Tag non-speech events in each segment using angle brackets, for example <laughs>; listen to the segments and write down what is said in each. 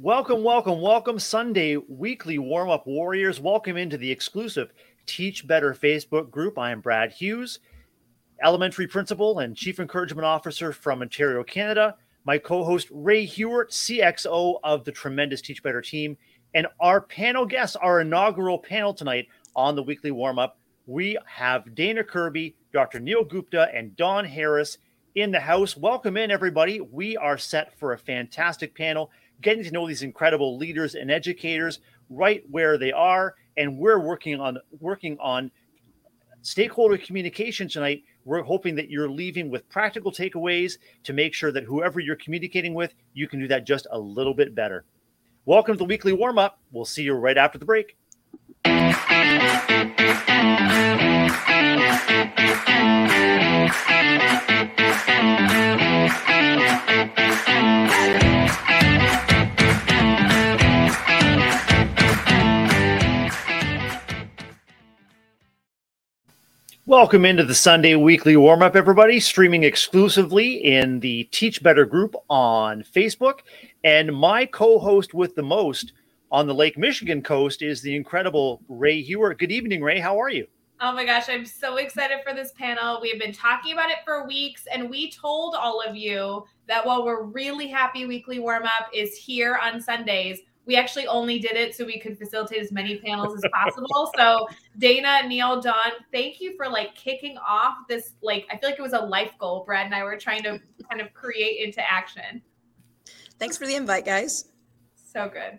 Welcome, welcome, welcome. Sunday weekly warm up warriors. Welcome into the exclusive Teach Better Facebook group. I am Brad Hughes, elementary principal and chief encouragement officer from Ontario, Canada. My co host, Ray Hughart, CXO of the tremendous Teach Better team. And our panel guests, our inaugural panel tonight on the weekly warm up, we have Dana Kirby, Dr. Neil Gupta, and Dawn Harris in the house. Welcome in, everybody. We are set for a fantastic panel getting to know these incredible leaders and educators right where they are. And we're working on working on stakeholder communication tonight. We're hoping that you're leaving with practical takeaways to make sure that whoever you're communicating with, you can do that just a little bit better. Welcome to the weekly warm up. We'll see you right after the break. Welcome into the Sunday weekly warm up, everybody. Streaming exclusively in the Teach Better group on Facebook. And my co host with the most on the Lake Michigan coast is the incredible Ray Hughart. Good evening, Ray. How are you? Oh my gosh, I'm so excited for this panel. We've been talking about it for weeks, and we told all of you that while we're really happy weekly warm up is here on Sundays, we actually only did it so we could facilitate as many panels as possible. so Dana, Neil, Dawn, thank you for like kicking off this. Like, I feel like it was a life goal Brad and I were trying to kind of create into action. Thanks for the invite, guys. So good.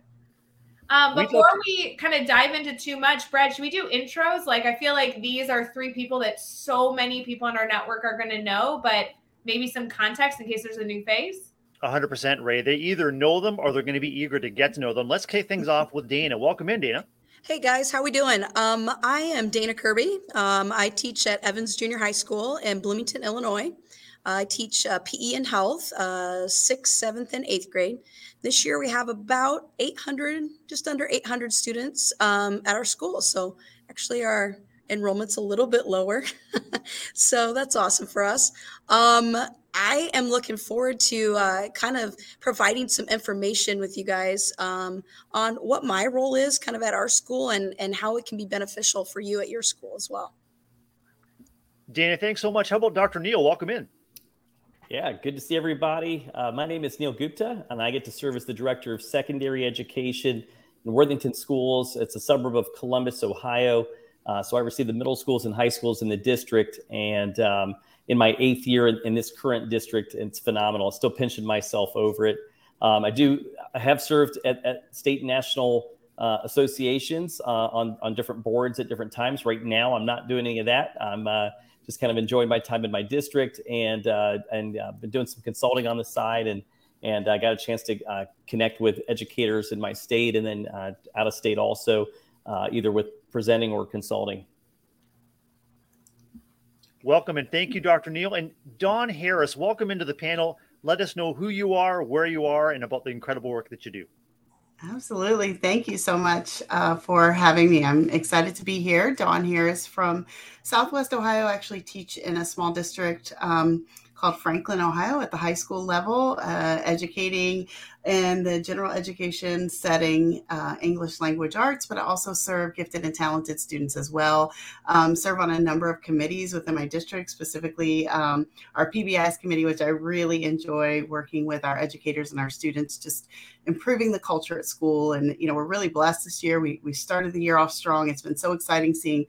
Um, before we kind of dive into too much, Brad, should we do intros? Like, I feel like these are three people that so many people on our network are going to know, but maybe some context in case there's a new face. 100% Ray. They either know them or they're going to be eager to get to know them. Let's kick things off with Dana. Welcome in, Dana. Hey guys, how we doing? Um, I am Dana Kirby. Um, I teach at Evans Junior High School in Bloomington, Illinois. I teach uh, PE and health, uh, sixth, seventh, and eighth grade. This year we have about 800, just under 800 students um, at our school. So actually, our enrollment's a little bit lower. <laughs> so that's awesome for us. Um, I am looking forward to uh, kind of providing some information with you guys um, on what my role is kind of at our school and, and how it can be beneficial for you at your school as well. Dana, thanks so much. How about Dr. Neil? Welcome in. Yeah, good to see everybody. Uh, my name is Neil Gupta, and I get to serve as the Director of Secondary Education in Worthington Schools. It's a suburb of Columbus, Ohio. Uh, so I receive the middle schools and high schools in the district. And um, in my eighth year in, in, this current district. It's phenomenal. I'm still pinching myself over it. Um, I do. I have served at, at state and national uh, associations uh, on on different boards at different times. Right now, I'm not doing any of that. I'm uh, just kind of enjoying my time in my district and uh, and uh, been doing some consulting on the side and and I got a chance to uh, connect with educators in my state and then out of state also, either with presenting or consulting. Welcome and thank you, Dr. Neil. And Dawn Harris, welcome into the panel. Let us know who you are, where you are, and about the incredible work that you do. Absolutely. Thank you so much uh, for having me. I'm excited to be here. Dawn Harris from Southwest Ohio, actually teach in a small district um, called Franklin, Ohio, at the high school level, uh, educating in the general education setting, uh, English language arts, but I also serve gifted and talented students as well. Um, serve on a number of committees within my district, specifically um, our PBIS committee, which I really enjoy working with our educators and our students, just improving the culture at school. And, you know, we're really blessed this year. We, we started the year off strong. It's been so exciting seeing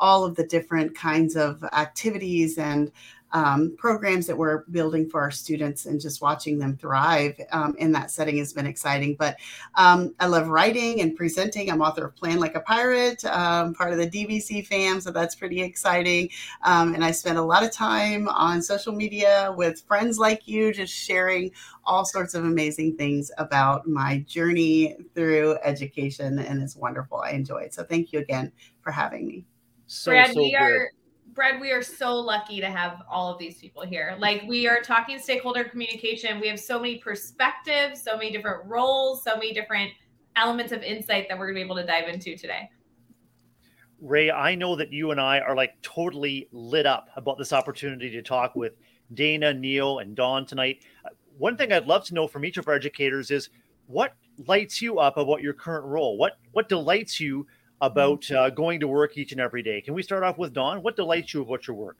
all of the different kinds of activities and um, programs that we're building for our students and just watching them thrive um, in that setting has been exciting. But um, I love writing and presenting. I'm author of Plan Like a Pirate, um, part of the DBC fam, so that's pretty exciting. Um, and I spend a lot of time on social media with friends like you, just sharing all sorts of amazing things about my journey through education, and it's wonderful. I enjoy it. So thank you again for having me. So, Brad, so we good. are Brad, we are so lucky to have all of these people here. Like we are talking stakeholder communication. We have so many perspectives, so many different roles, so many different elements of insight that we're gonna be able to dive into today. Ray, I know that you and I are like totally lit up about this opportunity to talk with Dana, Neil, and Dawn tonight. Uh, one thing I'd love to know from each of our educators is what lights you up about your current role? What what delights you about uh, going to work each and every day? Can we start off with Dawn? What delights you about your work?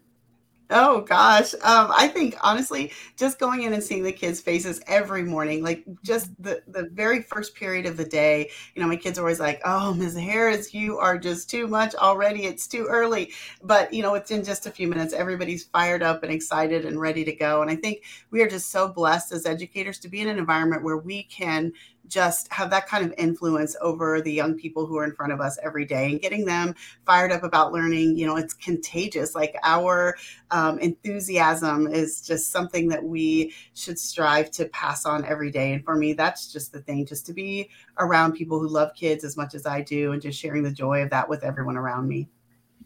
Oh gosh. Um, I think honestly, just going in and seeing the kids' faces every morning, like just the, the very first period of the day, you know, my kids are always like, Oh, Ms. Harris, you are just too much already. It's too early. But you know, within just a few minutes, everybody's fired up and excited and ready to go. And I think we are just so blessed as educators to be in an environment where we can just have that kind of influence over the young people who are in front of us every day and getting them fired up about learning you know it's contagious. Like our um, enthusiasm is just something that we should strive to pass on every day. And for me that's just the thing just to be around people who love kids as much as i do and just sharing the joy of that with everyone around me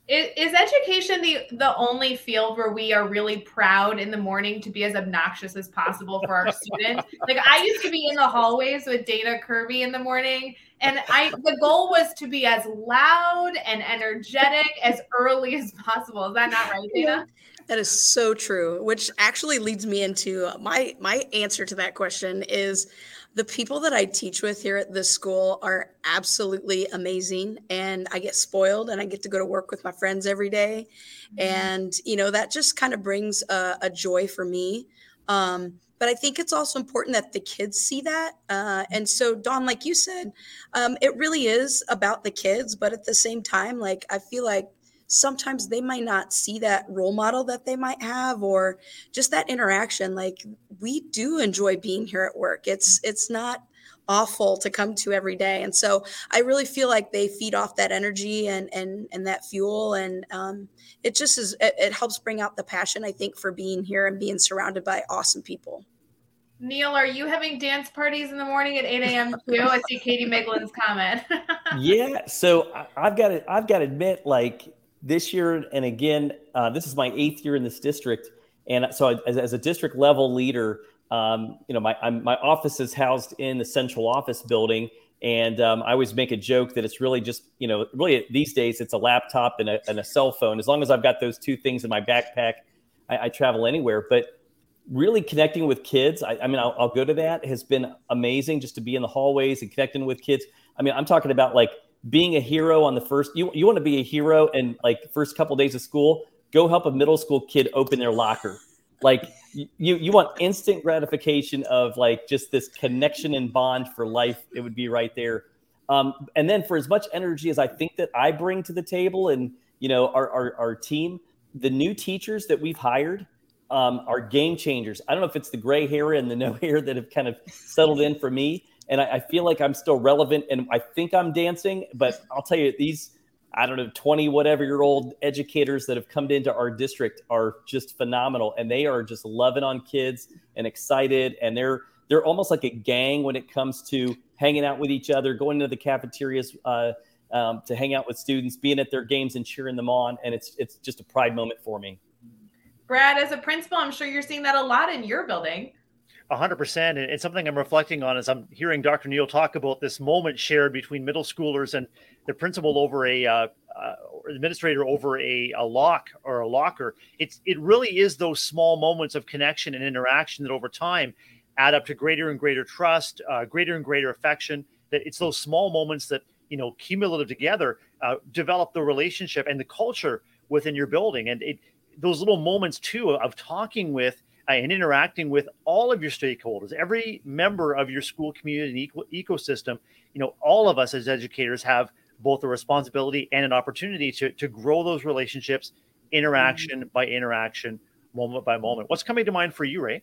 is, is, education the the only field where we are really proud in the morning to be as obnoxious as possible for our students? <laughs> Like I used to be in the hallways with Dana Kirby in the morning, and I the goal was to be as loud and energetic as early as possible. Is that not right, Dana? That is so true. Which actually leads me into my my answer to that question is the people that I teach with here at this school are absolutely amazing. And I get spoiled and I get to go to work with my friends every day. Mm-hmm. And, you know, that just kind of brings a, a joy for me. Um, but I think it's also important that the kids see that. Uh, and so, Dawn, like you said, um, it really is about the kids. But at the same time, like, I feel like sometimes they might not see that role model that they might have or just that interaction like we do enjoy being here at work it's it's not awful to come to every day and so i really feel like they feed off that energy and and and that fuel and um, it just is it, it helps bring out the passion i think for being here and being surrounded by awesome people Neil, are you having dance parties in the morning at 8 a.m. too? I see Katie Miglin's comment. <laughs> yeah, so I've got to I've got to admit, like this year, and again, uh, this is my eighth year in this district, and so as, as a district level leader, um, you know, my I'm, my office is housed in the central office building, and um, I always make a joke that it's really just, you know, really these days it's a laptop and a, and a cell phone. As long as I've got those two things in my backpack, I, I travel anywhere. But really connecting with kids, I, I mean, I'll, I'll go to that has been amazing just to be in the hallways and connecting with kids. I mean, I'm talking about like being a hero on the first you, you want to be a hero and like first couple days of school go help a middle school kid open their locker. Like you you want instant gratification of like just this connection and bond for life it would be right there. Um, and then for as much energy as i think that i bring to the table and you know our, our, our team the new teachers that we've hired um, are game changers. I don't know if it's the gray hair and the <laughs> no hair that have kind of settled in for me and I, I, feel like I'm still relevant and I think I'm dancing, but I'll tell you these I don't know 20 whatever year old educators that have come into our district are just phenomenal. And they are just loving on kids and excited. And they're they're almost like a gang when it comes to hanging out with each other, going into the cafeterias uh, um, to hang out with students, being at their games and cheering them on, and it's it's just a pride moment for me. Brad, as a principal, I'm sure you're seeing that a lot in your building hundred percent. And it's something I'm reflecting on as I'm hearing Dr. Neil talk about this moment shared between middle schoolers and the principal over a uh, uh, administrator over a, a lock or a locker. It's it really is those small moments of connection and interaction that over time add up to greater and greater trust, uh, greater and greater affection. That it's those small moments that you know cumulative together uh, develop the relationship and the culture within your building. And it those little moments too of talking with and interacting with all of your stakeholders, every member of your school community and ecosystem. You know, all of us as educators have both a responsibility and an opportunity to, to grow those relationships interaction mm-hmm. by interaction, moment by moment. What's coming to mind for you, Ray?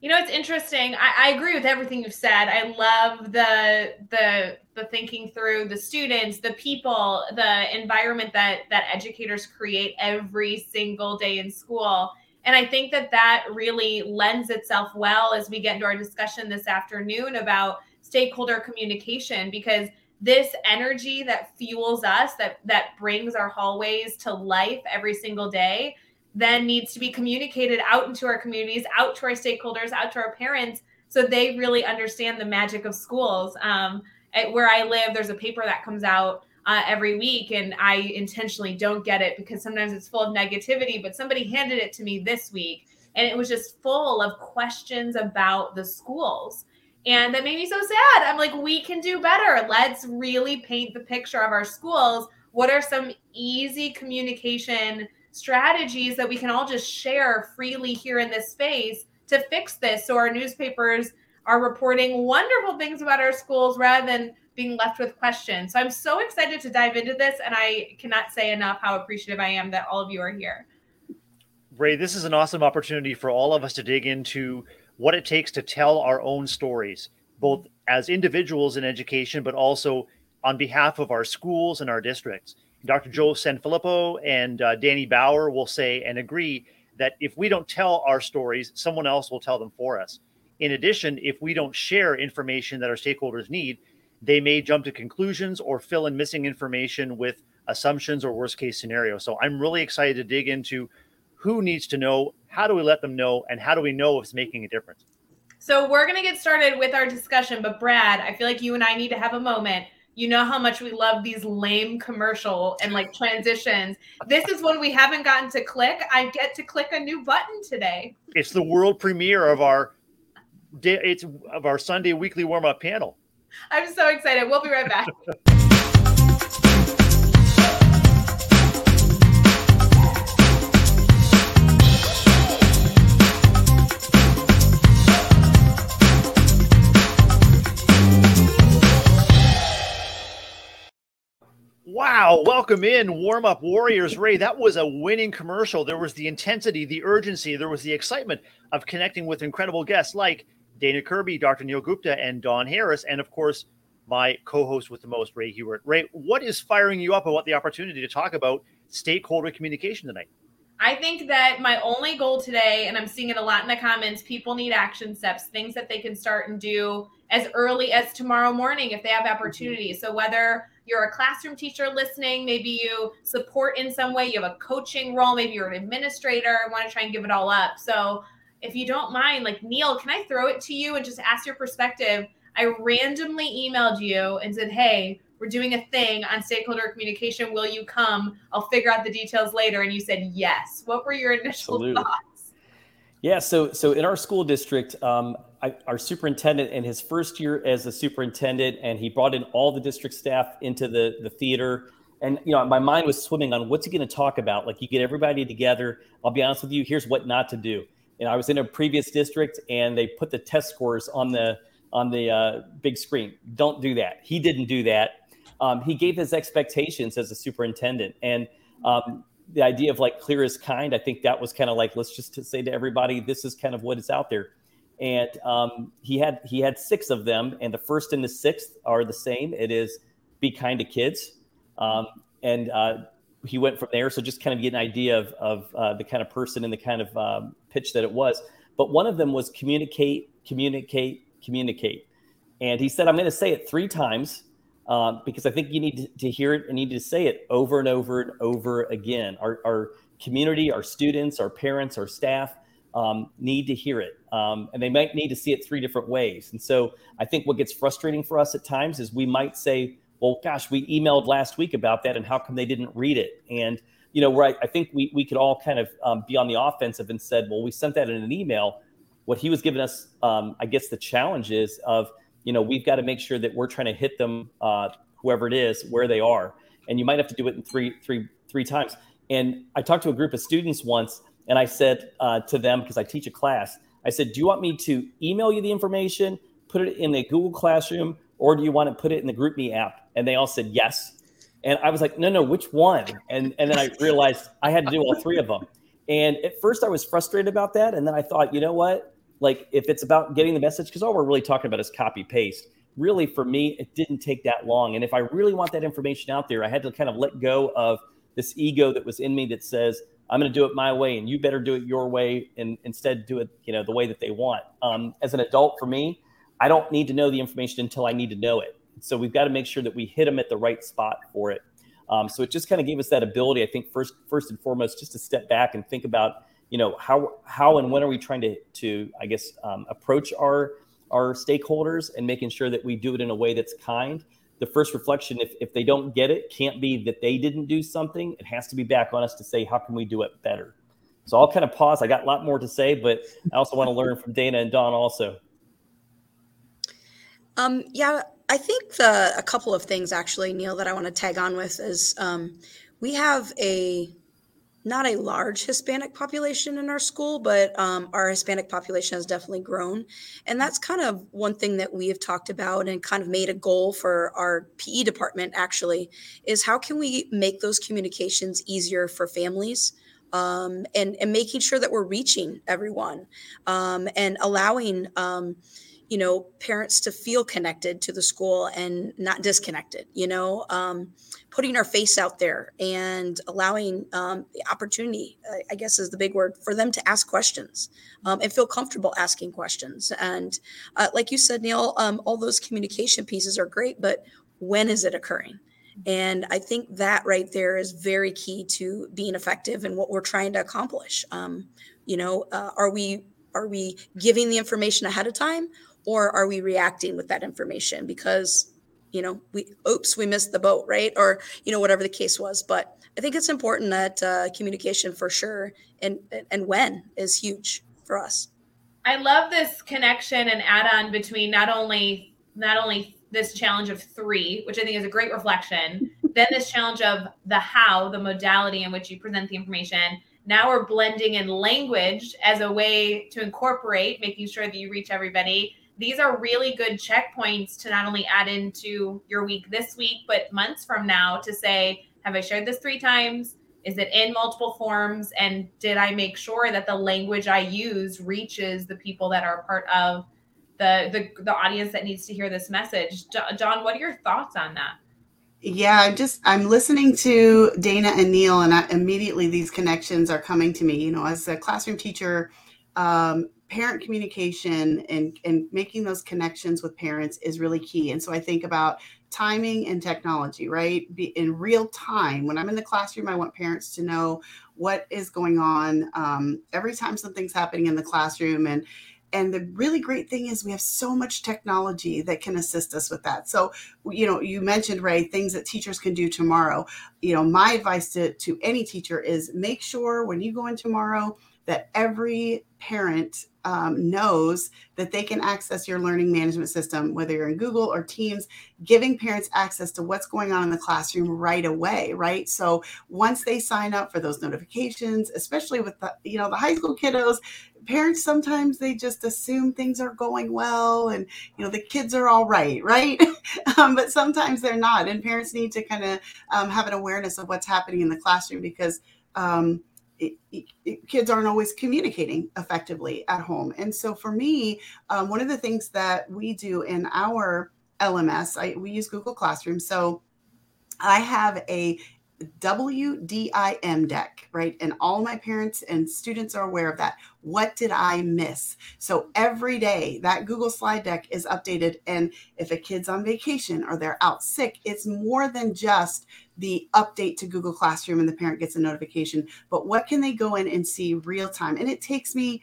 You know, it's interesting. I, I, agree with everything you've said. I love the the the thinking through the students, the people, the environment that that educators create every single day in school. And I think that that really lends itself well as we get into our discussion this afternoon about stakeholder communication because this energy that fuels us that that brings our hallways to life every single day then needs to be communicated out into our communities out to our stakeholders out to our parents so they really understand the magic of schools. Um, at where i live there's a paper that comes out uh, every week. And I intentionally don't get it because sometimes it's full of negativity. But somebody handed it to me this week and it was just full of questions about the schools. And that made me so sad. I'm like, we can do better. Let's really paint the picture of our schools. What are some easy communication strategies that we can all just share freely here in this space to fix this so our newspapers are reporting wonderful things about our schools rather than being left with questions. So I'm so excited to dive into this, and I cannot say enough how appreciative I am that all of you are here. Ray, this is an awesome opportunity for all of us to dig into what it takes to tell our own stories, both as individuals in education, but also on behalf of our schools and our districts. Dr. Joe Sanfelippo and uh, Danny Bauer will say and agree that if we don't tell our stories, someone else will tell them for us. In addition, if we don't share information that our stakeholders need, they may jump to conclusions or fill in missing information with assumptions or worst case scenarios. So I'm really excited to dig into who needs to know, how do we let them know, and how do we know if it's making a difference. So we're going to get started with our discussion, but Brad, I feel like you and I need to have a moment. You know how much we love these lame commercial and like transitions. This is one we haven't gotten to click. I get to click a new button today. It's the world premiere of our it's of our Sunday weekly warm up panel. I'm so excited. We'll be right back. Wow, welcome in, warm up warriors. Ray, that was a winning commercial. There was the intensity, the urgency, there was the excitement of connecting with incredible guests like Dana Kirby, Dr. Neil Gupta, and Dawn Harris, and of course, my co-host with the most, Ray Hughart. Ray, what is firing you up about the opportunity to talk about stakeholder communication tonight? I think that my only goal today, and I'm seeing it a lot in the comments, people need action steps, things that they can start and do as early as tomorrow morning if they have opportunities. Mm-hmm. So whether you're a classroom teacher listening, maybe you support in some way, you have a coaching role, maybe you're an administrator, I want to try and give it all up. So if you don't mind, like Neil, can I throw it to you and just ask your perspective? I randomly emailed you and said, Hey, we're doing a thing on stakeholder communication. Will you come? I'll figure out the details later. And you said yes. What were your initial Absolutely. thoughts? Yeah, so so in our school district, um, I, our superintendent in his first year as a superintendent, and he brought in all the district staff into the the theater. And you know, my mind was swimming on what's he going to talk about. Like, you get everybody together. I'll be honest with you. Here's what not to do. And I was in a previous district, and they put the test scores on the on the uh, big screen. Don't do that. He didn't do that. Um, he gave his expectations as a superintendent, and um, the idea of like clear as kind. I think that was kind of like let's just say to everybody, this is kind of what is out there. And um, he had he had six of them, and the first and the sixth are the same. It is be kind to kids, um, and uh, he went from there. So just kind of get an idea of, of uh, the kind of person and the kind of um, pitch that it was. But one of them was communicate, communicate, communicate. And he said, I'm going to say it three times uh, because I think you need to, to, hear it and need to say it over and over and over again. Our, our community, our students, our parents, our staff um, need to hear it. Um, and they might need to see it three different ways. And so I think what gets frustrating for us at times is we might say, well, gosh, we emailed last week about that, and how come they didn't read it? And you know, where I, I think we we could all kind of um, be on the offensive and said, well, we sent that in an email. What he was giving us, um, I guess, the challenge is of you know we've got to make sure that we're trying to hit them, uh, whoever it is, where they are, and you might have to do it in three three three times. And I talked to a group of students once, and I said uh, to them because I teach a class, I said, do you want me to email you the information, put it in a Google Classroom, or do you want to put it in the GroupMe app? And they all said yes. And I was like, no, no, which one? And and then I realized I had to do all three of them. And at first I was frustrated about that. And then I thought, you know what? Like if it's about getting the message, because all we're really talking about is copy paste. Really, for me, it didn't take that long. And if I really want that information out there, I had to kind of let go of this ego that was in me that says, I'm going to do it my way and you better do it your way and instead do it, you know, the way that they want. Um, as an adult, for me, I don't need to know the information until I need to know it. So we've got to make sure that we hit them at the right spot for it. Um, so it just kind of gave us that ability, I think, first first and foremost, just to step back and think about, you know, how how and when are we trying to to I guess um, approach our our stakeholders and making sure that we do it in a way that's kind. The first reflection, if, if they don't get it, can't be that they didn't do something. It has to be back on us to say, how can we do it better? So I'll kind of pause. I got a lot more to say, but I also want to learn from Dana and Dawn also. Um, yeah, I think the, a couple of things actually, Neil, that I want to tag on with is um, we have a not a large Hispanic population in our school, but um, our Hispanic population has definitely grown. And that's kind of one thing that we have talked about and kind of made a goal for our PE department actually is how can we make those communications easier for families? Um, and, and making sure that we're reaching everyone um, and allowing um, you know parents to feel connected to the school and not disconnected you know um, putting our face out there and allowing um, the opportunity i guess is the big word for them to ask questions um, and feel comfortable asking questions. And uh, like you said neil um, all those communication pieces are great but when is it occurring? And i think that right there is very key to being effective and what we're trying to accomplish. Um, you know uh, are we are we giving the information ahead of time or are we reacting with that information? Because you know we oops we missed the boat right? Or you know whatever the case was. But i think it's important that uh, communication for sure and and when is huge for us. I love this connection and add-on between not only not only this challenge of three which i think is a great reflection <laughs> then this challenge of the how the modality in which you present the information. Now we're blending in language as a way to incorporate making sure that you reach everybody these are really good checkpoints to not only add into your week this week, but months from now to say, have I shared this three times? Is it in multiple forms? And did I make sure that the language I use reaches the people that are part of the the, the audience that needs to hear this message? John, what are your thoughts on that? Yeah, I'm just I'm listening to Dana and Neil, and I, immediately these connections are coming to me. You know, as a classroom teacher, um, parent communication and and making those connections with parents is really key. And so i think about timing and technology right? Be in real time when i'm in the classroom i want parents to know what is going on um, every time something's happening in the classroom. And and the really great thing is we have so much technology that can assist us with that. So you know you mentioned ray things that teachers can do tomorrow. You know my advice to, to any teacher is make sure when you go in tomorrow that every parent um, knows that they can access your learning management system, whether you're in Google or Teams, giving parents access to what's going on in the classroom right away, right? So once they sign up for those notifications, especially with the, you know, the high school kiddos, parents sometimes they just assume things are going well and you know the kids are all right right <laughs> um, but sometimes they're not and parents need to kind of um, have an awareness of what's happening in the classroom because um, it, it, kids aren't always communicating effectively at home. And so for me, um, one of the things that we do in our LMS, I, we use Google Classroom. So I have a WDIM deck, right? And all my parents and students are aware of that. What did I miss? So every day that Google slide deck is updated. And if a kid's on vacation or they're out sick, it's more than just the update to Google Classroom and the parent gets a notification, but what can they go in and see real time? And it takes me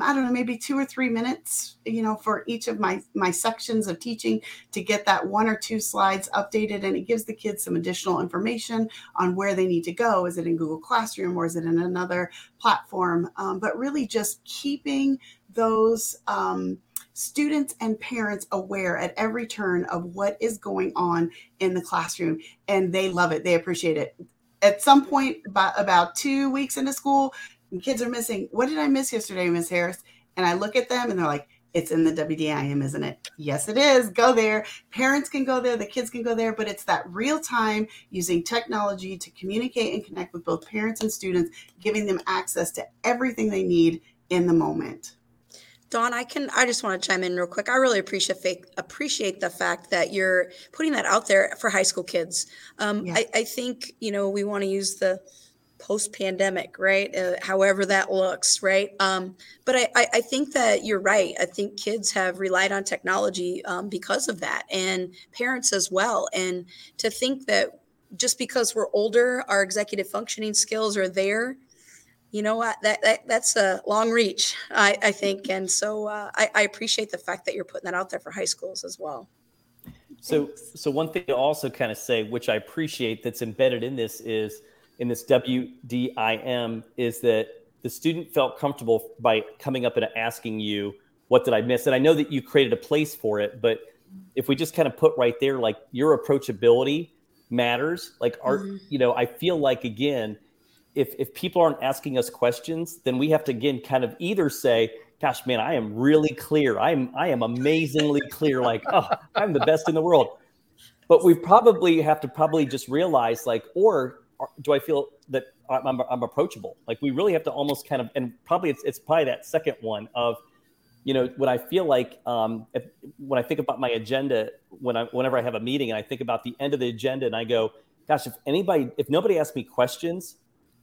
I don't know, maybe two or three minutes, you know, for each of my my sections of teaching to get that one or two slides updated, and it gives the kids some additional information on where they need to go. Is it in Google Classroom or is it in another platform? Um, but really, just keeping those um, students and parents aware at every turn of what is going on in the classroom, and they love it. They appreciate it at some point about, about two weeks into school kids are missing. What did I miss yesterday, Miss Harris? And I look at them and they're like, it's in the WDIM, isn't it? Yes, it is. Go there. Parents can go there, the kids can go there, but it's that real time using technology to communicate and connect with both parents and students, giving them access to everything they need in the moment. Dawn, I can. I just want to chime in real quick. I really appreciate appreciate the fact that you're putting that out there for high school kids. Um, yeah. I, I think you know we want to use the post pandemic, right? Uh, however that looks, right? Um, but I, I, think that you're right. I think kids have relied on technology um, because of that, and parents as well. And to think that just because we're older, our executive functioning skills are there. You know what? That, that that's a long reach, I, I think, and so uh, I, I appreciate the fact that you're putting that out there for high schools as well. So, so one thing to also kind of say, which I appreciate, that's embedded in this is in this WDIM is that the student felt comfortable by coming up and asking you, what did I miss? And I know that you created a place for it, but if we just kind of put right there, like your approachability matters. Like art, mm-hmm. you know, I feel like again, if if people aren't asking us questions, then we have to again kind of either say, "Gosh, man, I am really clear. I'm I am amazingly clear. Like, oh, I'm the best in the world." But we probably have to probably just realize, like, or do I feel that I'm, I'm, approachable? Like, we really have to almost kind of, and probably it's it's probably that second one of you know, when I feel like um, if, when I think about my agenda, when I whenever I have a meeting and I think about the end of the agenda and I go, gosh, if anybody, if nobody asks me questions,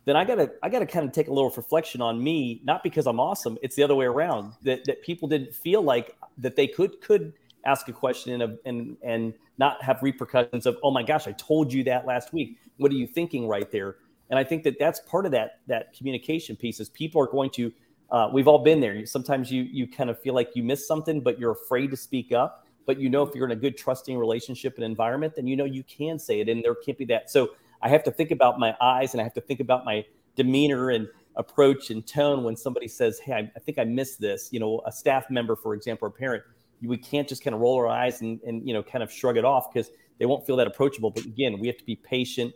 then I gotta I gotta kind of take a little reflection on me, not because I'm awesome. It's the other way around that that people didn't feel like that they could could ask a question and and and not have repercussions of oh my gosh, I told you that last week. What are you thinking right there? And I think that that's part of that that communication piece is people are going to uh, we've all been there. Sometimes you you kind of feel like you missed something, but you're afraid to speak up. But you know, if you're in a good trusting relationship and environment, then you know you can say it, and there can't be that. So I have to think about my eyes, and I have to think about my demeanor and approach and tone when somebody says, "Hey, I, I think I missed this." You know, a staff member, for example, or a parent. We can't just kind of roll our eyes and, and you know kind of shrug it off because they won't feel that approachable. But again, we have to be patient,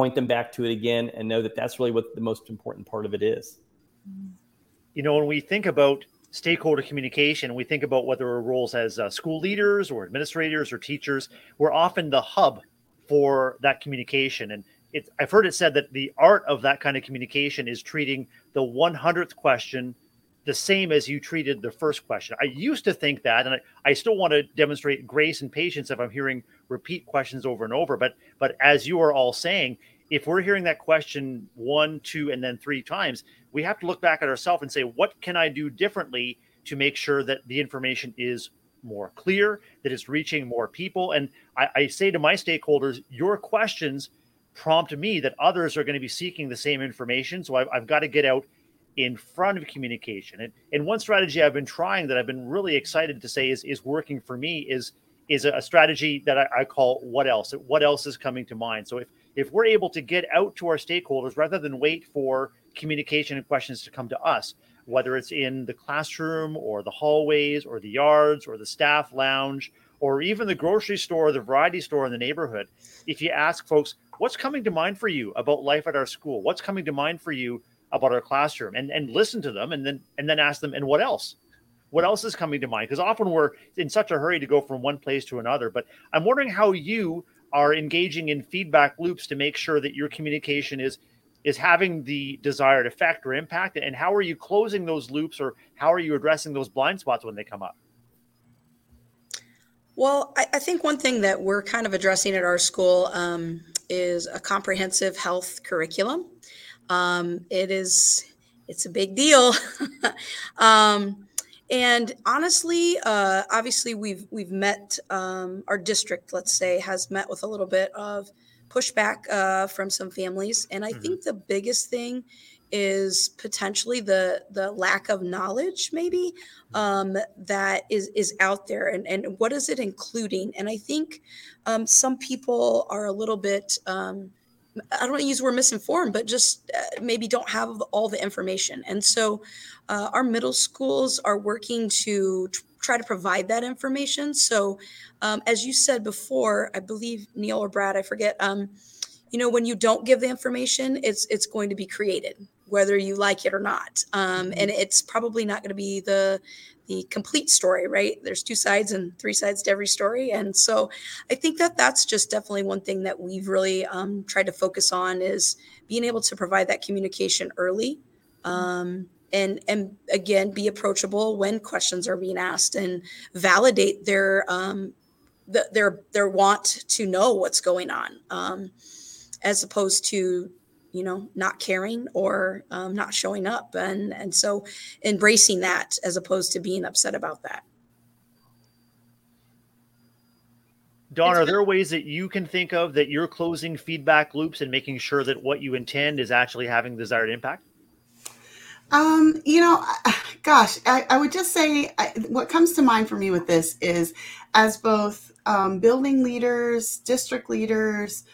point them back to it again, and know that that's really what the most important part of it is. You know, when we think about stakeholder communication, we think about whether our roles as uh, school leaders or administrators or teachers, we're often the hub for that communication. And it, I've heard it said that the art of that kind of communication is treating the 100th question the same as you treated the first question. I used to think that, and I, I still want to demonstrate grace and patience if I'm hearing repeat questions over and over. But but as you are all saying, if we're hearing that question one, two, and then three times, we have to look back at ourselves and say, what can I do differently to make sure that the information is more clear, that it's reaching more people? And I, I say to my stakeholders, your questions prompt me that others are going to be seeking the same information. So I've, I've got to get out in front of communication. And, and one strategy I've been trying that I've been really excited to say is, is working for me is, is a strategy that I, I call what else? What else is coming to mind? So if, if we're able to get out to our stakeholders rather than wait for communication and questions to come to us, whether it's in the classroom or the hallways or the yards or the staff lounge or even the grocery store or the variety store in the neighborhood. If you ask folks, what's coming to mind for you about life at our school? What's coming to mind for you about our classroom? And and listen to them and then and then ask them, and what else? What else is coming to mind? Because often we're in such a hurry to go from one place to another. But I'm wondering how you are engaging in feedback loops to make sure that your communication is is having the desired effect or impact and how are you closing those loops or how are you addressing those blind spots when they come up well i, I think one thing that we're kind of addressing at our school um, is a comprehensive health curriculum um, it is it's a big deal <laughs> um, and honestly uh, obviously we've we've met um, our district let's say has met with a little bit of pushback uh, from some families, and I mm-hmm. think the biggest thing is potentially the the lack of knowledge maybe mm-hmm. um, that is is out there and and what is it including and i think um, some people are a little bit um, i don't want to use the word misinformed but just uh, maybe don't have all the information and so uh, our middle schools are working to try to provide that information. So, um, as you said before, I believe Neil or Brad, I forget. Um, you know, when you don't give the information, it's it's going to be created, whether you like it or not, um, mm-hmm. and it's probably not going to be the the complete story, right? There's two sides and three sides to every story, and so I think that that's just definitely one thing that we've really um, tried to focus on is being able to provide that communication early. Um, and and again be approachable when questions are being asked and validate their um, the, their their want to know what's going on um, as opposed to you know not caring or um, not showing up and and so embracing that as opposed to being upset about that Dawn, are there ways that you can think of that you're closing feedback loops and making sure that what you intend is actually having desired impact? Um, you know, gosh, I, I would just say I, what comes to mind for me with this is as both um, building leaders, district leaders,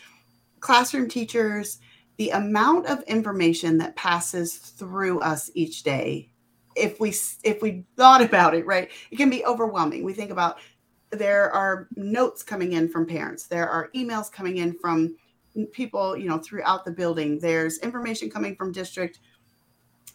classroom teachers, the amount of information that passes through us each day if we if we thought about it right it can be overwhelming. We think about there are notes coming in from parents there are emails coming in from mm, people you know throughout the building there's information coming from district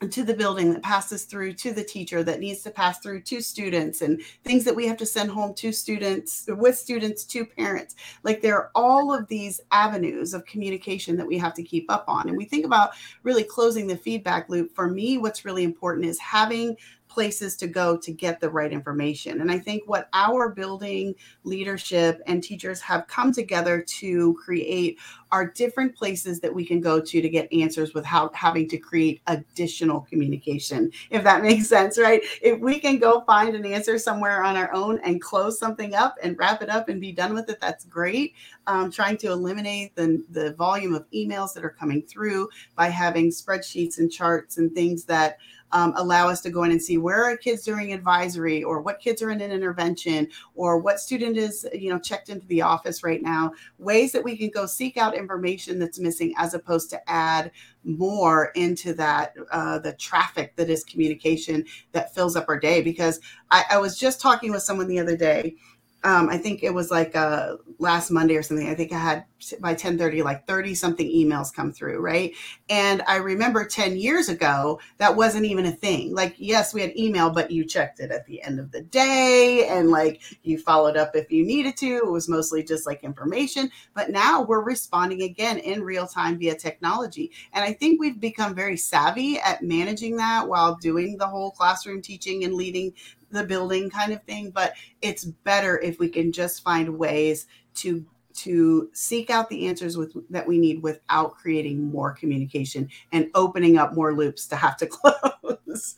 to the building that passes through to the teacher that needs to pass through to students and things that we have to send home to students with students to parents. Like there are all of these avenues of communication that we have to keep up on. And we think about really closing the feedback loop. For me what's really important is having places to go to get the right information. And I think what our building leadership and teachers have come together to create are different places that we can go to to get answers without having to create additional communication, if that <laughs> makes sense, right? If we can go find an answer somewhere on our own and close something up and wrap it up and be done with it, that's great. Um, trying to eliminate the, the volume of emails that are coming through by having spreadsheets and charts and things that um, allow us to go in and see where are kids are during advisory or what kids are in an intervention or what student is you know checked into the office right now ways that we can go seek out information that's missing as opposed to add more into that uh, the traffic that is communication that fills up our day. Because I, I was just talking with someone the other day um, I think it was like uh, last Monday or something. I think I had by 1030, like 30 something emails come through, right? And I remember 10 years ago, that wasn't even a thing. Like, yes, we had email, but you checked it at the end of the day and like you followed up if you needed to. It was mostly just like information. But now we're responding again in real time via technology. And I think we've become very savvy at managing that while doing the whole classroom teaching and leading the building kind of thing but it's better if we can just find ways to to seek out the answers with that we need without creating more communication and opening up more loops to have to <laughs> close.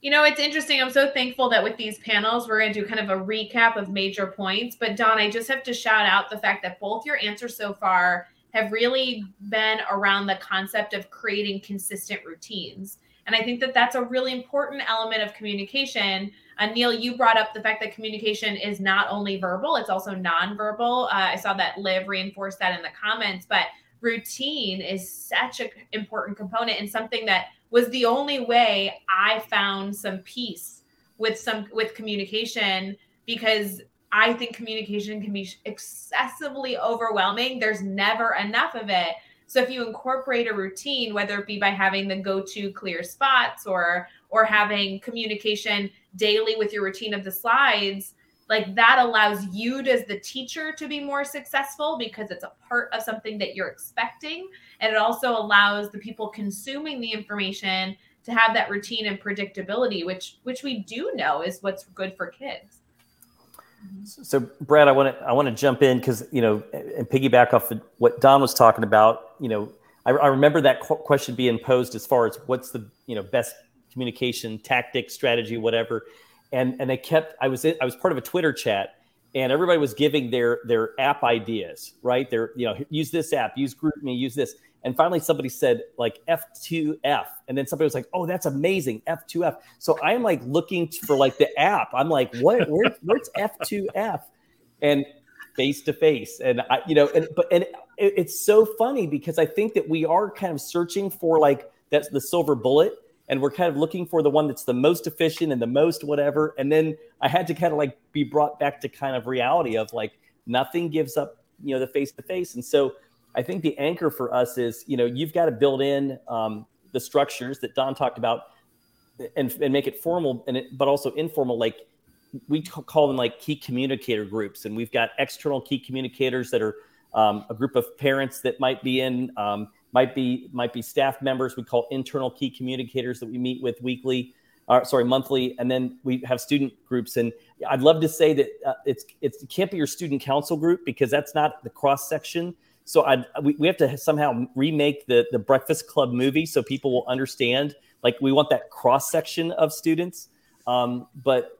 You know it's interesting. I'm so thankful that with these panels we're going to do kind of a recap of major points. But Dawn i just have to shout out the fact that both your answers so far have really been around the concept of creating consistent routines and I think that that's a really important element of communication. Uh, Neil, you brought up the fact that communication is not only verbal, it's also nonverbal. Uh, I saw that Liv reinforced that in the comments, but routine is such an important component and something that was the only way I found some peace with some with communication because I think communication can be excessively overwhelming. There's never enough of it. So if you incorporate a routine, whether it be by having the go-to clear spots or or having communication daily with your routine of the slides, like that allows you as the teacher to be more successful because it's a part of something that you're expecting. And it also allows the people consuming the information to have that routine and predictability which which we do know is what's good for kids so, Brad, I want to I want to jump in because you know and piggyback off of what Dawn was talking about. You know, I, I remember that qu- question being posed as far as what's the you know best communication tactic, strategy, whatever. And and they kept. I was I was part of a Twitter chat, and everybody was giving their their app ideas. Right, they're you know use this app, use GroupMe, use this. And finally, somebody said like F2F. And then somebody was like, oh, that's amazing. F2F. So I'm like looking for like the app. I'm like, what? Where, where's F2F? And face to face. And I, you know, and, but, and it, it's so funny because I think that we are kind of searching for like that's the silver bullet. And we're kind of looking for the one that's the most efficient and the most whatever. And then I had to kind of like be brought back to kind of reality of like nothing gives up, you know, the face to face. And so, I think the anchor for us is, you know, you've got to build in um, the structures that Dawn talked about and, and make it formal, and it, but also informal. Like we call them like key communicator groups, and we've got external key communicators that are um, a group of parents that might be in, um, might be might be staff members. We call internal key communicators that we meet with weekly. Uh, sorry, monthly, and then we have student groups. And I'd love to say that uh, it's, it's it can't be your student council group because that's not the cross section so I we, we have to somehow remake the the Breakfast Club movie so people will understand. Like we want that cross section of students. Um, but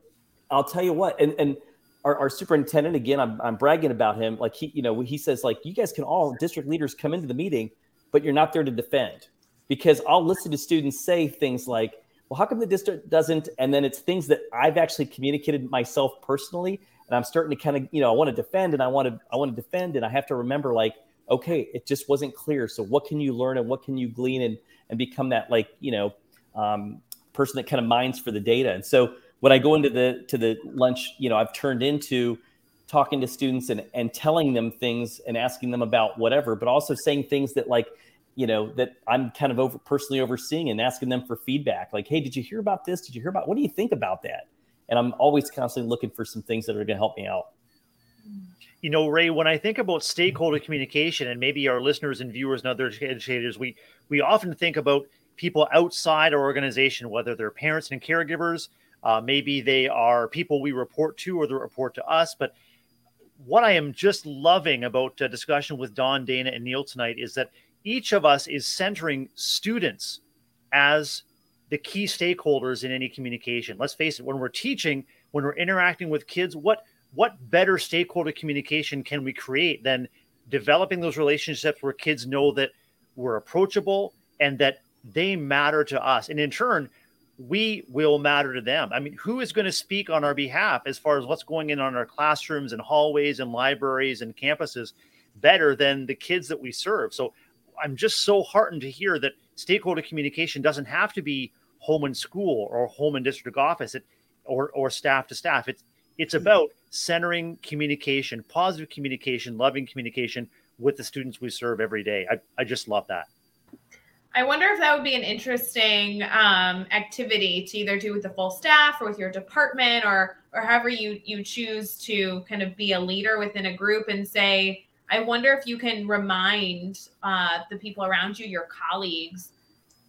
I'll tell you what, and and our, our superintendent again, I'm, I'm bragging about him. Like he, you know, he says like you guys can all district leaders come into the meeting, but you're not there to defend because I'll listen to students say things like, well, how come the district doesn't? And then it's things that I've actually communicated myself personally, and I'm starting to kind of, you know, I want to defend and I want to, I want to defend, and I have to remember like okay, it just wasn't clear. So what can you learn and what can you glean and and become that like you know um, person that kind of mines for the data. And so when I go into the to the lunch, you know, I've turned into talking to students and and telling them things and asking them about whatever, but also saying things that like you know that i'm kind of over personally overseeing and asking them for feedback. Like hey did you hear about this? Did you hear about what do you think about that? And i'm always constantly looking for some things that are going to help me out. You know ray when i think about stakeholder communication and maybe our listeners and viewers and other educators we we often think about people outside our organization whether they're parents and caregivers uh, maybe they are people we report to or they report to us but what i am just loving about a discussion with Dawn dana and neil tonight is that each of us is centering students as the key stakeholders in any communication. Let's face it, when we're teaching, when we're interacting with kids, what what better stakeholder communication can we create than developing those relationships where kids know that we're approachable and that they matter to us and in turn we will matter to them. I mean, who is going to speak on our behalf as far as what's going in on our classrooms and hallways and libraries and campuses better than the kids that we serve? So I'm just so heartened to hear that stakeholder communication doesn't have to be home and school or home and district office it, or, or staff to staff. It's, it's mm-hmm. about centering communication, positive communication, loving communication with the students we serve every day. I, I just love that. I wonder if that would be an interesting um, activity to either do with the full staff or with your department or or however you you choose to kind of be a leader within a group and say, I wonder if you can remind uh, the people around you, your colleagues,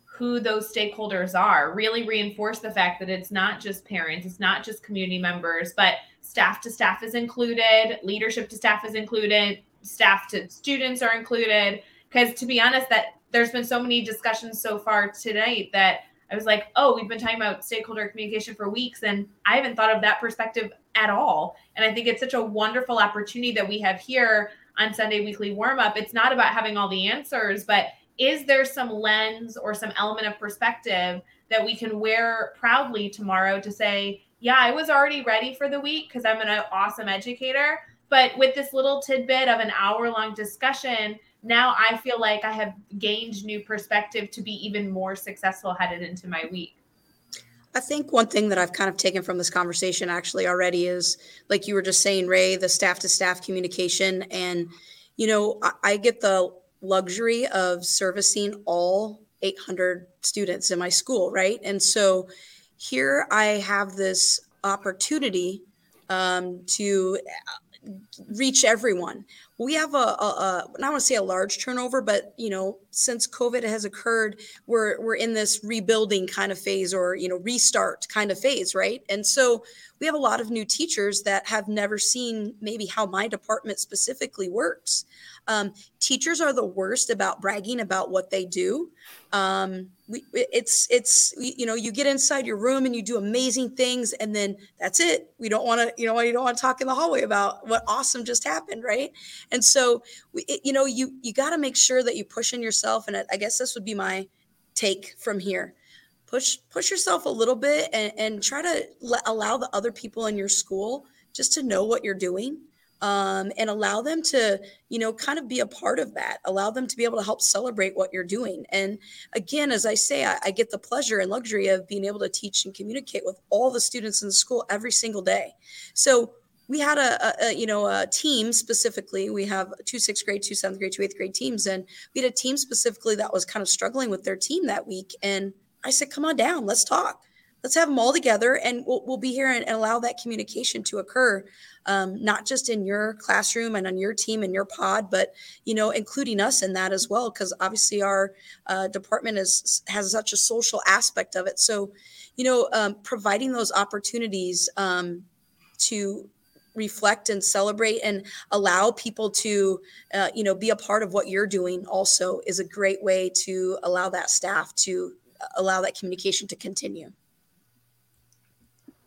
who those stakeholders are. Really reinforce the fact that it's not just parents, it's not just community members, but staff to staff is included, leadership to staff is included, staff to students are included. Because to be honest, that there's been so many discussions so far tonight that I was like, oh, we've been talking about stakeholder communication for weeks, and I haven't thought of that perspective at all. And I think it's such a wonderful opportunity that we have here on Sunday weekly warm up. It's not about having all the answers, but is there some lens or some element of perspective that we can wear proudly tomorrow to say, yeah, I was already ready for the week because I'm an awesome educator. But with this little tidbit of an hour long discussion, now I feel like I have gained new perspective to be even more successful headed into my week. I think one thing that I've kind of taken from this conversation actually already is like you were just saying, Ray, the staff to staff communication. And, you know, I, I, get the luxury of servicing all 800 students in my school, right? And so here I have this opportunity um, to reach everyone we have a, a, a I want to say a large turnover, but you know, since COVID has occurred, we're we're in this rebuilding kind of phase or you know restart kind of phase, right? And so we have a lot of new teachers that have never seen maybe how my department specifically works. Um, teachers are the worst about bragging about what they do. Um, we, it's it's you know you get inside your room and you do amazing things and then that's it. We don't want to you know you don't want to talk in the hallway about what awesome just happened, right? And so we, it, you know you you got to make sure that you push in yourself. And I guess this would be my take from here push push yourself a little bit and, and try to let, allow the other people in your school just to know what you're doing um, and allow them to, you know, kind of be a part of that. Allow them to be able to help celebrate what you're doing. And again, as I say, I, I get the pleasure and luxury of being able to teach and communicate with all the students in the school every single day. So we had a, a, you know a team specifically we have two sixth grade two seventh grade two eighth grade teams and we had a team specifically that was kind of struggling with their team that week and i said come on down let's talk let's have them all together and we'll, we'll be here and, and, allow that communication to occur um, not just in your classroom and on your team and your pod but you know including us in that as well because obviously our uh, department is has such a social aspect of it. So you know um, providing those opportunities um, to reflect and celebrate and allow people to uh, you know be a part of what you're doing also is a great way to allow that staff to uh, allow that communication to continue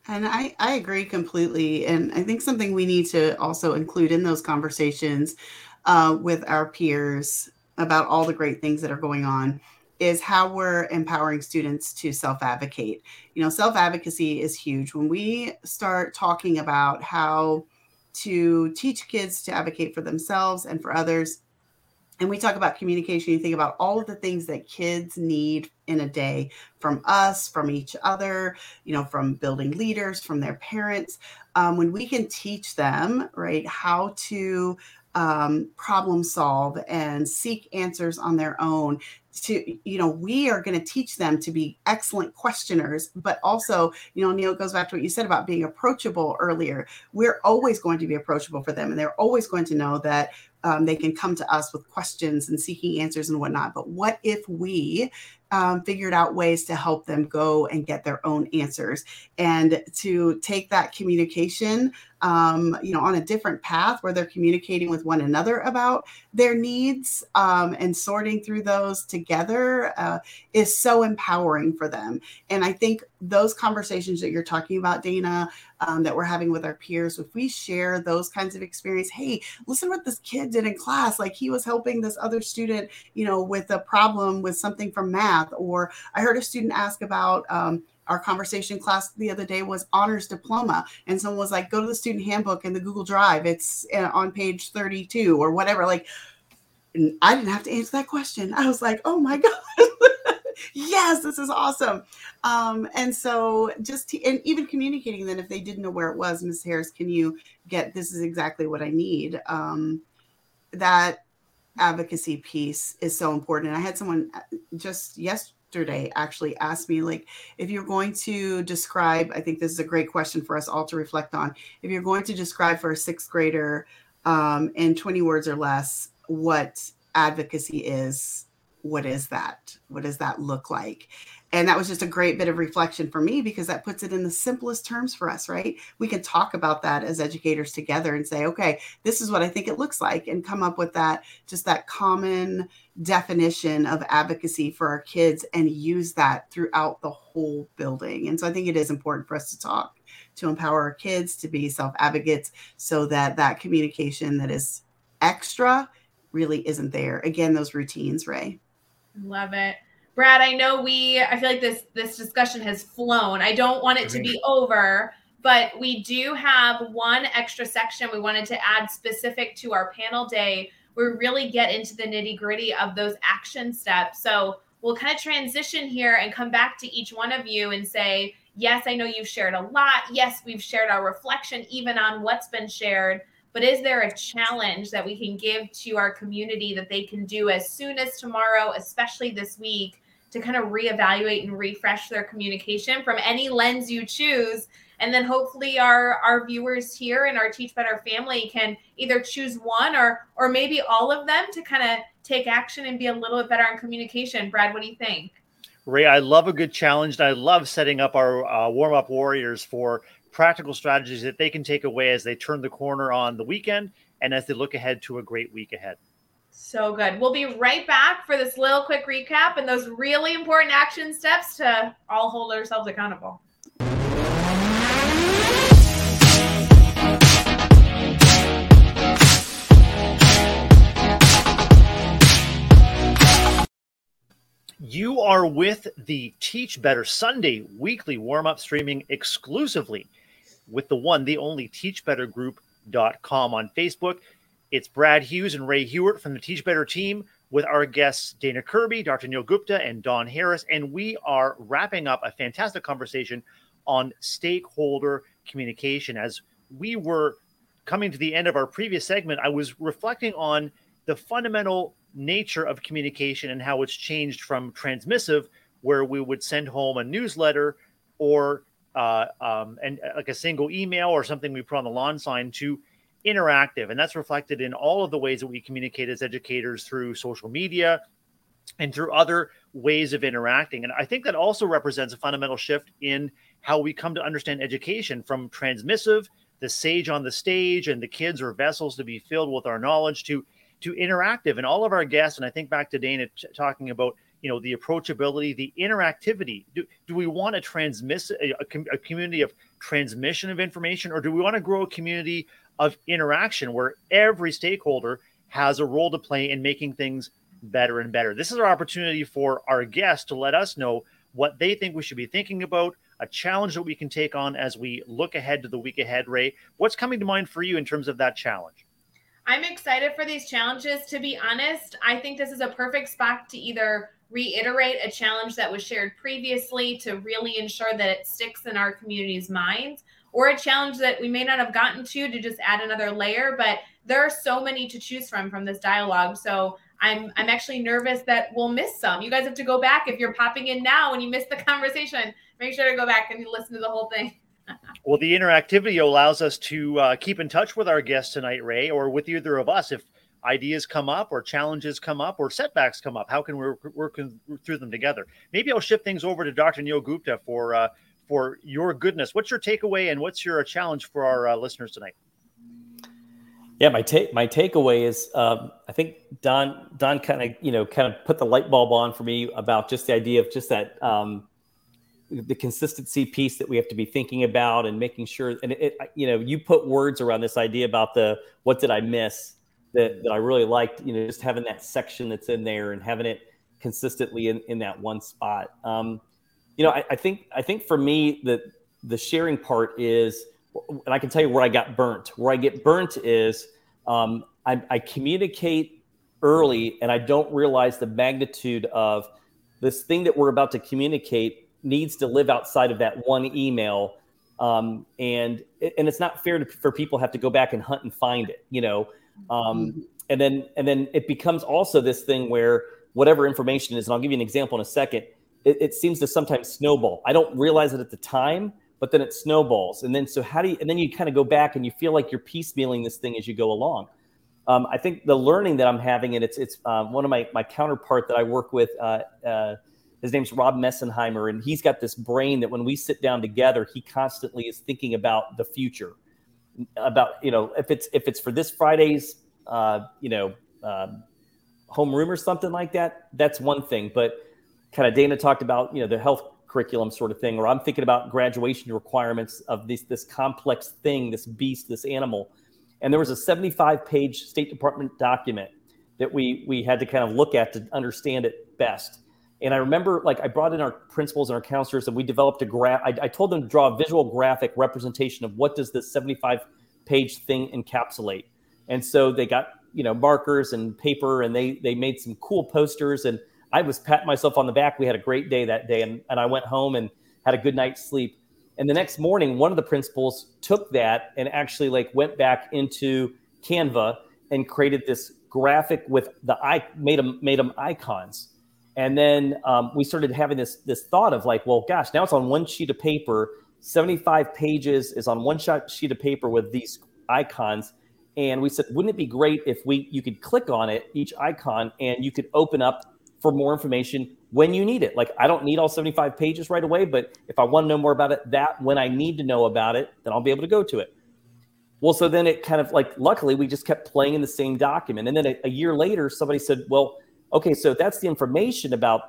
and I, I agree completely. And I think something we need to also include in those conversations uh, with our peers about all the great things that are going on is how we're empowering students to self advocate. You know, self advocacy is huge. When we start talking about how to teach kids to advocate for themselves and for others, and we talk about communication, you think about all of the things that kids need in a day from us, from each other, you know, from building leaders, from their parents. Um, when we can teach them, right, how to um, problem solve and seek answers on their own to you know we are going to teach them to be excellent questioners but also you know neil goes back to what you said about being approachable earlier we're always going to be approachable for them and they're always going to know that um, they can come to us with questions and seeking answers and whatnot. But what if we um, figured out ways to help them go and get their own answers. And to take that communication um, you know on a different path where they're communicating with one another about their needs um, and sorting through those together uh, is so empowering for them. And i think those conversations that you're talking about dana um, that we're having with our peers if we share those kinds of experience hey listen what this kid did in class. Like he was helping this other student you know with a problem with something from math or i heard a student ask about um, our conversation class the other day was honors diploma and someone was like go to the student handbook in the google drive it's uh, on page 32 or whatever like i didn't have to answer that question. I was like oh my <laughs> god yes this is awesome. Um, and so just to, and even communicating then if they didn't know where it was miss harris can you get this is exactly what i need um, that advocacy piece is so important. And i had someone uh, just yesterday actually asked me like if you're going to describe i think this is a great question for us all to reflect on if you're going to describe for a sixth grader um, in 20 words or less what advocacy is what is that? What does that look like and that was just a great bit of reflection for me because that puts it in the simplest terms for us, right? We can talk about that as educators together and say, okay, this is what I think it looks like, and come up with that just that common definition of advocacy for our kids and use that throughout the whole building. And so I think it is important for us to talk to empower our kids to be self advocates so that that communication that is extra really isn't there. Again, those routines, Ray. Love it. Brad, I know we I feel like this this discussion has flown. I don't want it to be over, but we do have one extra section we wanted to add specific to our panel day where we really get into the nitty-gritty of those action steps. So we'll kind of transition here and come back to each one of you and say, yes, I know you've shared a lot. Yes, we've shared our reflection even on what's been shared. But is there a challenge that we can give to our community that they can do as soon as tomorrow, especially this week, to kind of reevaluate and refresh their communication from any lens you choose. And then hopefully our our viewers here and our teach better family can either choose one or or maybe all of them to kind of take action and be a little bit better on communication. Brad what do you think? Ray i love a good challenge and i love setting up our uh, warm-up warriors for practical strategies that they can take away as they turn the corner on the weekend and as they look ahead to a great week ahead so good. We'll be right back for this little quick recap and those really important action steps to all hold ourselves accountable. You are with the Teach Better Sunday weekly warm up streaming exclusively with the one, the only teachbettergroup.com on Facebook. It's Brad Hughes and Rae Hughart from the Teach Better team with our guests Dana Kirby, Dr. Neil Gupta, and Dawn Harris. And we are wrapping up a fantastic conversation on stakeholder communication. As we were coming to the end of our previous segment, I was reflecting on the fundamental nature of communication and how it's changed from transmissive, where we would send home a newsletter or uh, um, and uh, like a single email or something we put on the lawn sign to interactive. And that's reflected in all of the ways that we communicate as educators through social media and through other ways of interacting. And I think that also represents a fundamental shift in how we come to understand education from transmissive, the sage on the stage, and the kids are vessels to be filled with our knowledge to to interactive. And all of our guests, and I think back to Dana t- talking about you know the approachability the interactivity do, do we want a, a, community of transmission of information or do we want to grow a community of interaction where every stakeholder has a role to play in making things better and better. This is our opportunity for our guests to let us know what they think we should be thinking about, a challenge that we can take on as we look ahead to the week ahead. Ray, what's coming to mind for you in terms of that challenge? I'm excited for these challenges. To be honest, I think this is a perfect spot to either reiterate a challenge that was shared previously to really ensure that it sticks in our community's minds or a challenge that we may not have gotten to to just add another layer but there are so many to choose from from this dialogue. So i'm i'm actually nervous that we'll miss some. You guys have to go back. If you're popping in now and you missed the <laughs> conversation make sure to go back and listen to the whole thing. <laughs> Well the interactivity allows us to uh, keep in touch with our guests tonight ray or with either of us. If ideas come up or challenges come up or setbacks come up how can we work, work through them together? Maybe i'll shift things over to dr neil gupta for uh, for your goodness what's your takeaway and what's your challenge for our uh, listeners tonight yeah, my take my takeaway is um, I think Dawn Dawn kind of you know kind of put the light bulb on for me about just the idea of just that um, the consistency piece that we have to be thinking about and making sure and it, it, you know you put words around this idea about the what did I miss that that I really liked you know just having that section that's in there and having it consistently in, in that one spot. Um, you know I, I think I think for me the the sharing part is and I can tell you where I got burnt. Where I get burnt is um, I, I communicate early and I don't realize the magnitude of this thing that we're about to communicate needs to live outside of that one email. Um, and and it's not fair to, for people have to go back and hunt and find it, you know. Um. And then and then it becomes also this thing where whatever information is, and I'll give you an example in a second. It, it seems to sometimes snowball. I don't realize it at the time, but then it snowballs. And then so how do you and then you kind of go back and you feel like you're piecemealing this thing as you go along. Um, I think the learning that I'm having, and it's it's uh, one of my my counterpart that I work with. Uh, uh, his name's Rob Messenheimer, and he's got this brain that when we sit down together, he constantly is thinking about the future, about you know if it's if it's for this Friday's uh, you know home room or something like that. That's one thing, but kind of Dana talked about you know the health curriculum sort of thing, or I'm thinking about graduation requirements of this this complex thing, this beast, this animal. And there was a 75 page State Department document that we we had to kind of look at to understand it best. And I remember, like, I brought in our principals and our counselors, and we developed a graph. I, I told them to draw a visual graphic representation of what does this 75 page thing encapsulate. And so they got you know markers and paper, and they they made some cool posters and I was patting myself on the back. We had a great day that day, and, and I went home and had a good night's sleep. And the next morning, one of the principals took that and actually like went back into Canva and created this graphic with the i made them made them icons. And then um, we started having this this thought of like, well, gosh, now it's on one sheet of paper. 75 pages is on one shot sheet of paper with these icons. And we said, wouldn't it be great if we you could click on it, each icon, and you could open up for more information when you need it. Like I don't need all 75 pages right away, but if I want to know more about it, that when I need to know about it, then I'll be able to go to it. Well, so then it kind of like luckily we just kept playing in the same document. And then a, a year later, somebody said, Well, okay, so that's the information about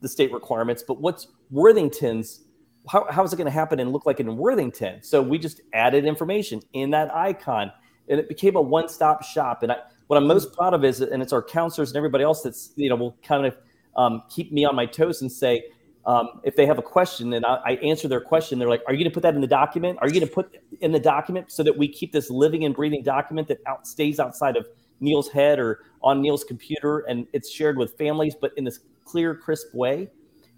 the state requirements, but what's Worthington's? How, how is it going to happen and look like in Worthington? So we just added information in that icon and it became a one stop shop. And I, what I'm most proud of is, and it's our counselors and everybody else that's, you know, will kind of um, keep me on my toes and say, um, if they have a question and I, I, answer their question, they're like, "Are you going to put that in the document? Are you going to put in the document so that we keep this living and breathing document that out, stays outside of Neil's head or on Neil's computer and it's shared with families, but in this clear, crisp way?"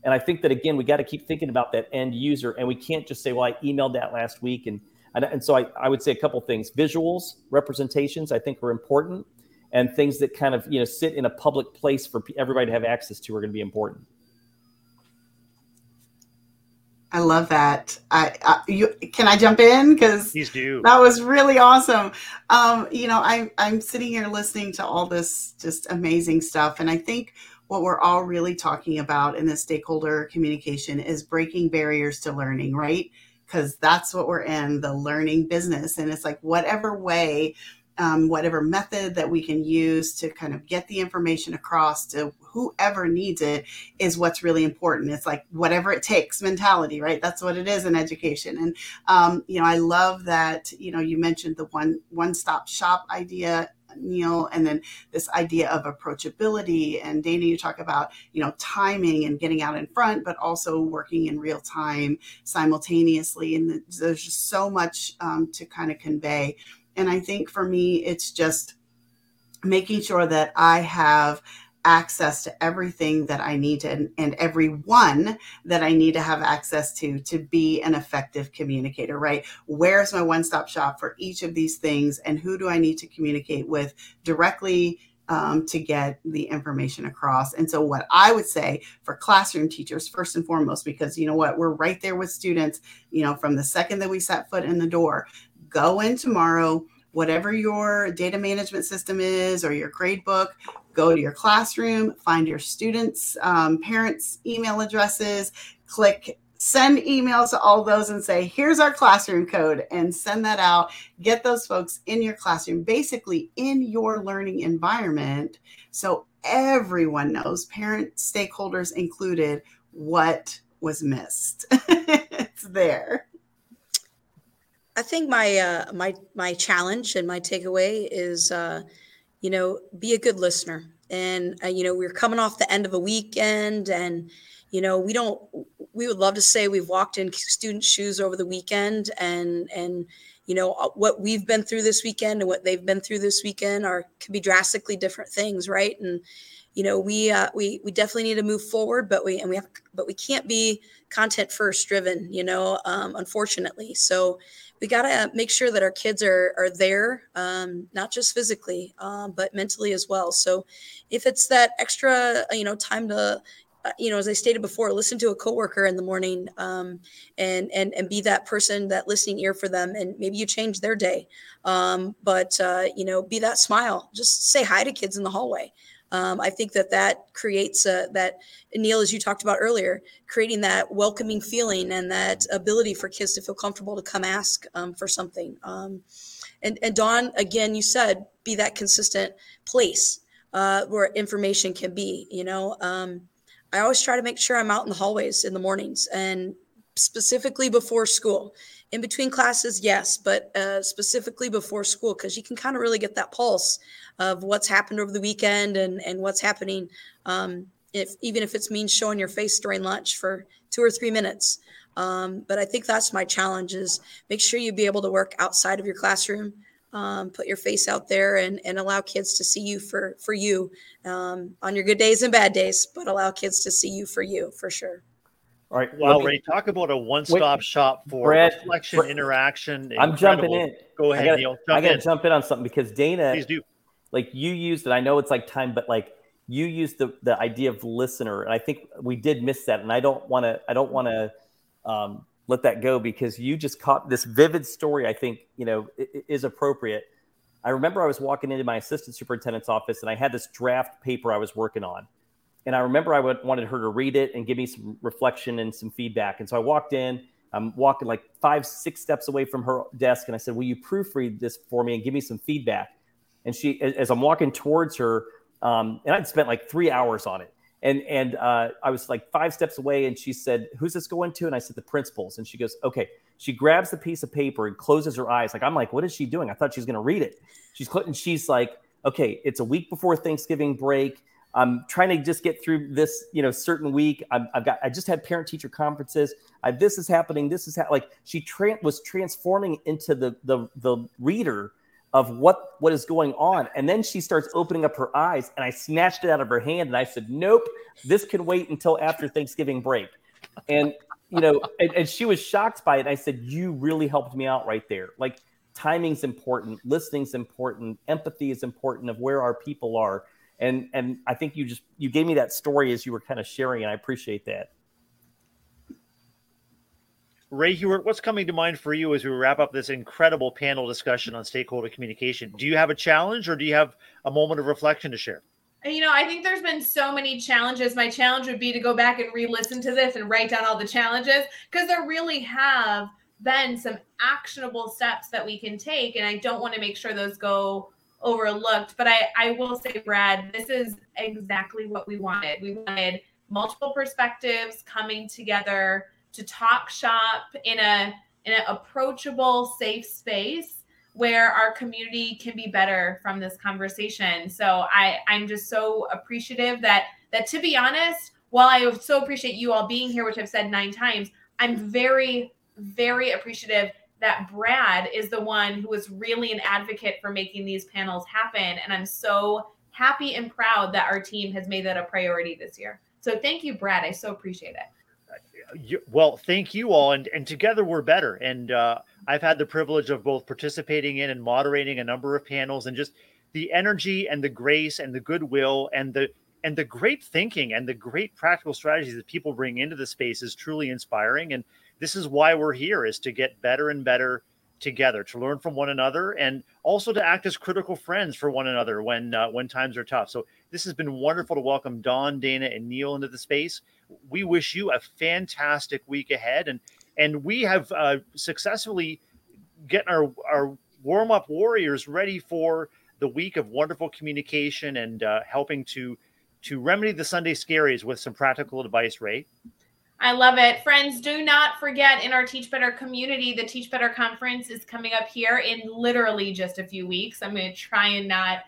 And I think that again, we got to keep thinking about that end user, and we can't just say, "Well, I emailed that last week," and and, and so I, I would say a couple things: visuals, representations, I think are important and things that kind of you know sit in a public place for everybody to have access to are going to be important. I love that. I, I you can I jump in because. That was really awesome. Um, you know, I I'm sitting here listening to all this just amazing stuff, and I think what we're all really talking about in the stakeholder communication is breaking barriers to learning, right? Because that's what we're in the learning business, and it's like whatever way um, whatever method that we can use to kind of get the information across to whoever needs it is what's really important. It's like whatever it takes mentality, right? That's what it is in education. And um, you know, I love that. You know, you mentioned the one one stop shop idea. Neil, and then this idea of approachability. And Dana, you talk about, you know, timing and getting out in front, but also working in real time simultaneously. And there's just so much um, to kind of convey and I think for me, it's just making sure that I have access to everything that I need to and, and everyone that I need to have access to to be an effective communicator, right? Where's my one stop shop for each of these things and who do I need to communicate with directly? Um, to get the information across. And so, what I would say for classroom teachers, first and foremost, because you know what, we're right there with students, you know, from the second that we set foot in the door, go in tomorrow, whatever your data management system is or your grade book, go to your classroom, find your students' um, parents' email addresses, click send emails to all those and say, here's our classroom code and send that out. Get those folks in your classroom, basically in your learning environment. So everyone knows, parent stakeholders included, what was missed. <laughs> it's there. I think my uh, my my challenge and my takeaway is, uh, you know, be a good listener. And uh, you know, we're coming off the end of a weekend, and you know, we don't. We would love to say we've walked in student shoes over the weekend, and and you know uh, what we've been through this weekend and what they've been through this weekend are could be drastically different things, right? And you know, we uh, we we definitely need to move forward, but we and we have, but we can't be content first driven, you know, um, unfortunately. So we got to make sure that our kids are are there, um, not just physically, um, but mentally as well. So, if it's that extra, you know, time to, uh, you know, as I stated before, listen to a coworker in the morning, um, and and and be that person, that listening ear for them, and maybe you change their day. Um, but uh, you know, be that smile. Just say hi to kids in the hallway. Um, I think that that creates a, that Neil, as you talked about earlier, creating that welcoming feeling and that ability for kids to feel comfortable to come ask um, for something. Um, and, and Dawn, again, you said be that consistent place uh, where information can be. You know, um, I always try to make sure I'm out in the hallways in the mornings and specifically before school. In between classes yes but uh, specifically before school because you can kind of really get that pulse of what's happened over the weekend and and what's happening um, if even if it's means showing your face during lunch for two or three minutes. Um, but i think that's my challenge is make sure you be able to work outside of your classroom um, put your face out there and, and allow kids to see you for for you um, on your good days and bad days but allow kids to see you for you for sure all right. Well, Ray, talk about a one-stop Wait, shop for Brad, reflection, Brad, interaction. I'm jumping in. Go ahead, I gotta, Neil. I got to jump in on something because Dana, please do. Like you used it. I know it's like time, but like you used the the idea of listener, and I think we did miss that. And I don't want to. I don't want to um, let that go because you just caught this vivid story. I think you know is appropriate. I remember I was walking into my assistant superintendent's office, and I had this draft paper I was working on and I remember I would, wanted her to read it and give me some reflection and some feedback. And so I walked in. I'm walking like five, six steps away from her desk, and I said, "Will you proofread this for me and give me some feedback?" And she, as I'm walking towards her, um, and I'd spent like three hours on it, and and uh, I was like five steps away, and she said, "Who's this going to?" And I said, "The principals." And she goes, "Okay." She grabs the piece of paper and closes her eyes. Like I'm like, "What is she doing?" I thought she was going to read it. She's and she's like, "Okay, it's a week before Thanksgiving break." I'm trying to just get through this, you know, certain week. i have got, I just had parent teacher conferences. I, this is happening. This is ha-. like she tra- was transforming into the, the, the reader of what, what is going on. And then she starts opening up her eyes and I snatched it out of her hand and I said, nope, this can wait until after Thanksgiving break. And, you know, and, and she was shocked by it. I said, you really helped me out right there. Like timing's important. Listening's important. Empathy is important of where our people are and and I think you just you gave me that story as you were kind of sharing, and I appreciate that. Rae Hughart, what's coming to mind for you as we wrap up this incredible panel discussion on stakeholder communication? Do you have a challenge, or do you have a moment of reflection to share? You know, I think there's been so many challenges. My challenge would be to go back and re-listen to this and write down all the challenges because there really have been some actionable steps that we can take, and I don't want to make sure those go overlooked. But I, I will say, Brad, this is exactly what we wanted. We wanted multiple perspectives coming together to talk shop in a in an approachable, safe space where our community can be better from this conversation. So I, I'm just so appreciative that that to be honest, while I so appreciate you all being here, which I've said nine times, I'm very, very appreciative that Brad is the one who is really an advocate for making these panels happen. And I'm so happy and proud that our team has made that a priority this year. So thank you, Brad. I so appreciate it. Well, thank you all, and and together we're better. And uh, I've had the privilege of both participating in and moderating a number of panels, and just the energy and the grace and the goodwill and the and the great thinking and the great practical strategies that people bring into the space is truly inspiring. And this is why we're here: is to get better and better together, to learn from one another, and also to act as critical friends for one another when uh, when times are tough. So this has been wonderful to welcome Dawn Dana, and Neil into the space. We wish you a fantastic week ahead, and and we have uh, successfully getting our our warm up warriors ready for the week of wonderful communication and uh, helping to to remedy the Sunday scaries with some practical advice. Right? I love it. Friends, do not forget in our Teach Better community, the Teach Better conference is coming up here in literally just a few weeks. I'm going to try and not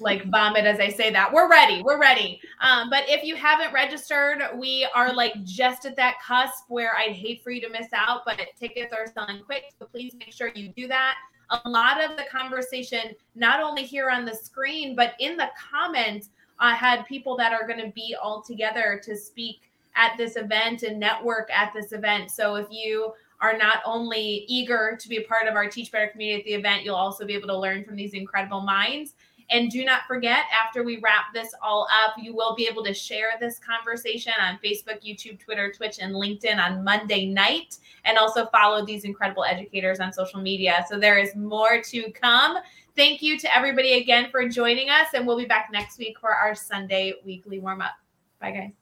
like vomit as I say that. We're ready. We're ready. Um, but if you haven't registered, we are like just at that cusp where I'd hate for you to miss out, but tickets are selling quick. So please make sure you do that. A lot of the conversation, not only here on the screen, but in the comments, I had people that are going to be all together to speak at this event and network at this event. So if you are not only eager to be a part of our Teach Better community at the event, you'll also be able to learn from these incredible minds. And do not forget, after we wrap this all up, you will be able to share this conversation on Facebook, YouTube, Twitter, Twitch, and LinkedIn on Monday night. And also follow these incredible educators on social media. So there is more to come. Thank you to everybody again for joining us. And we'll be back next week for our Sunday weekly warm up. Bye, guys.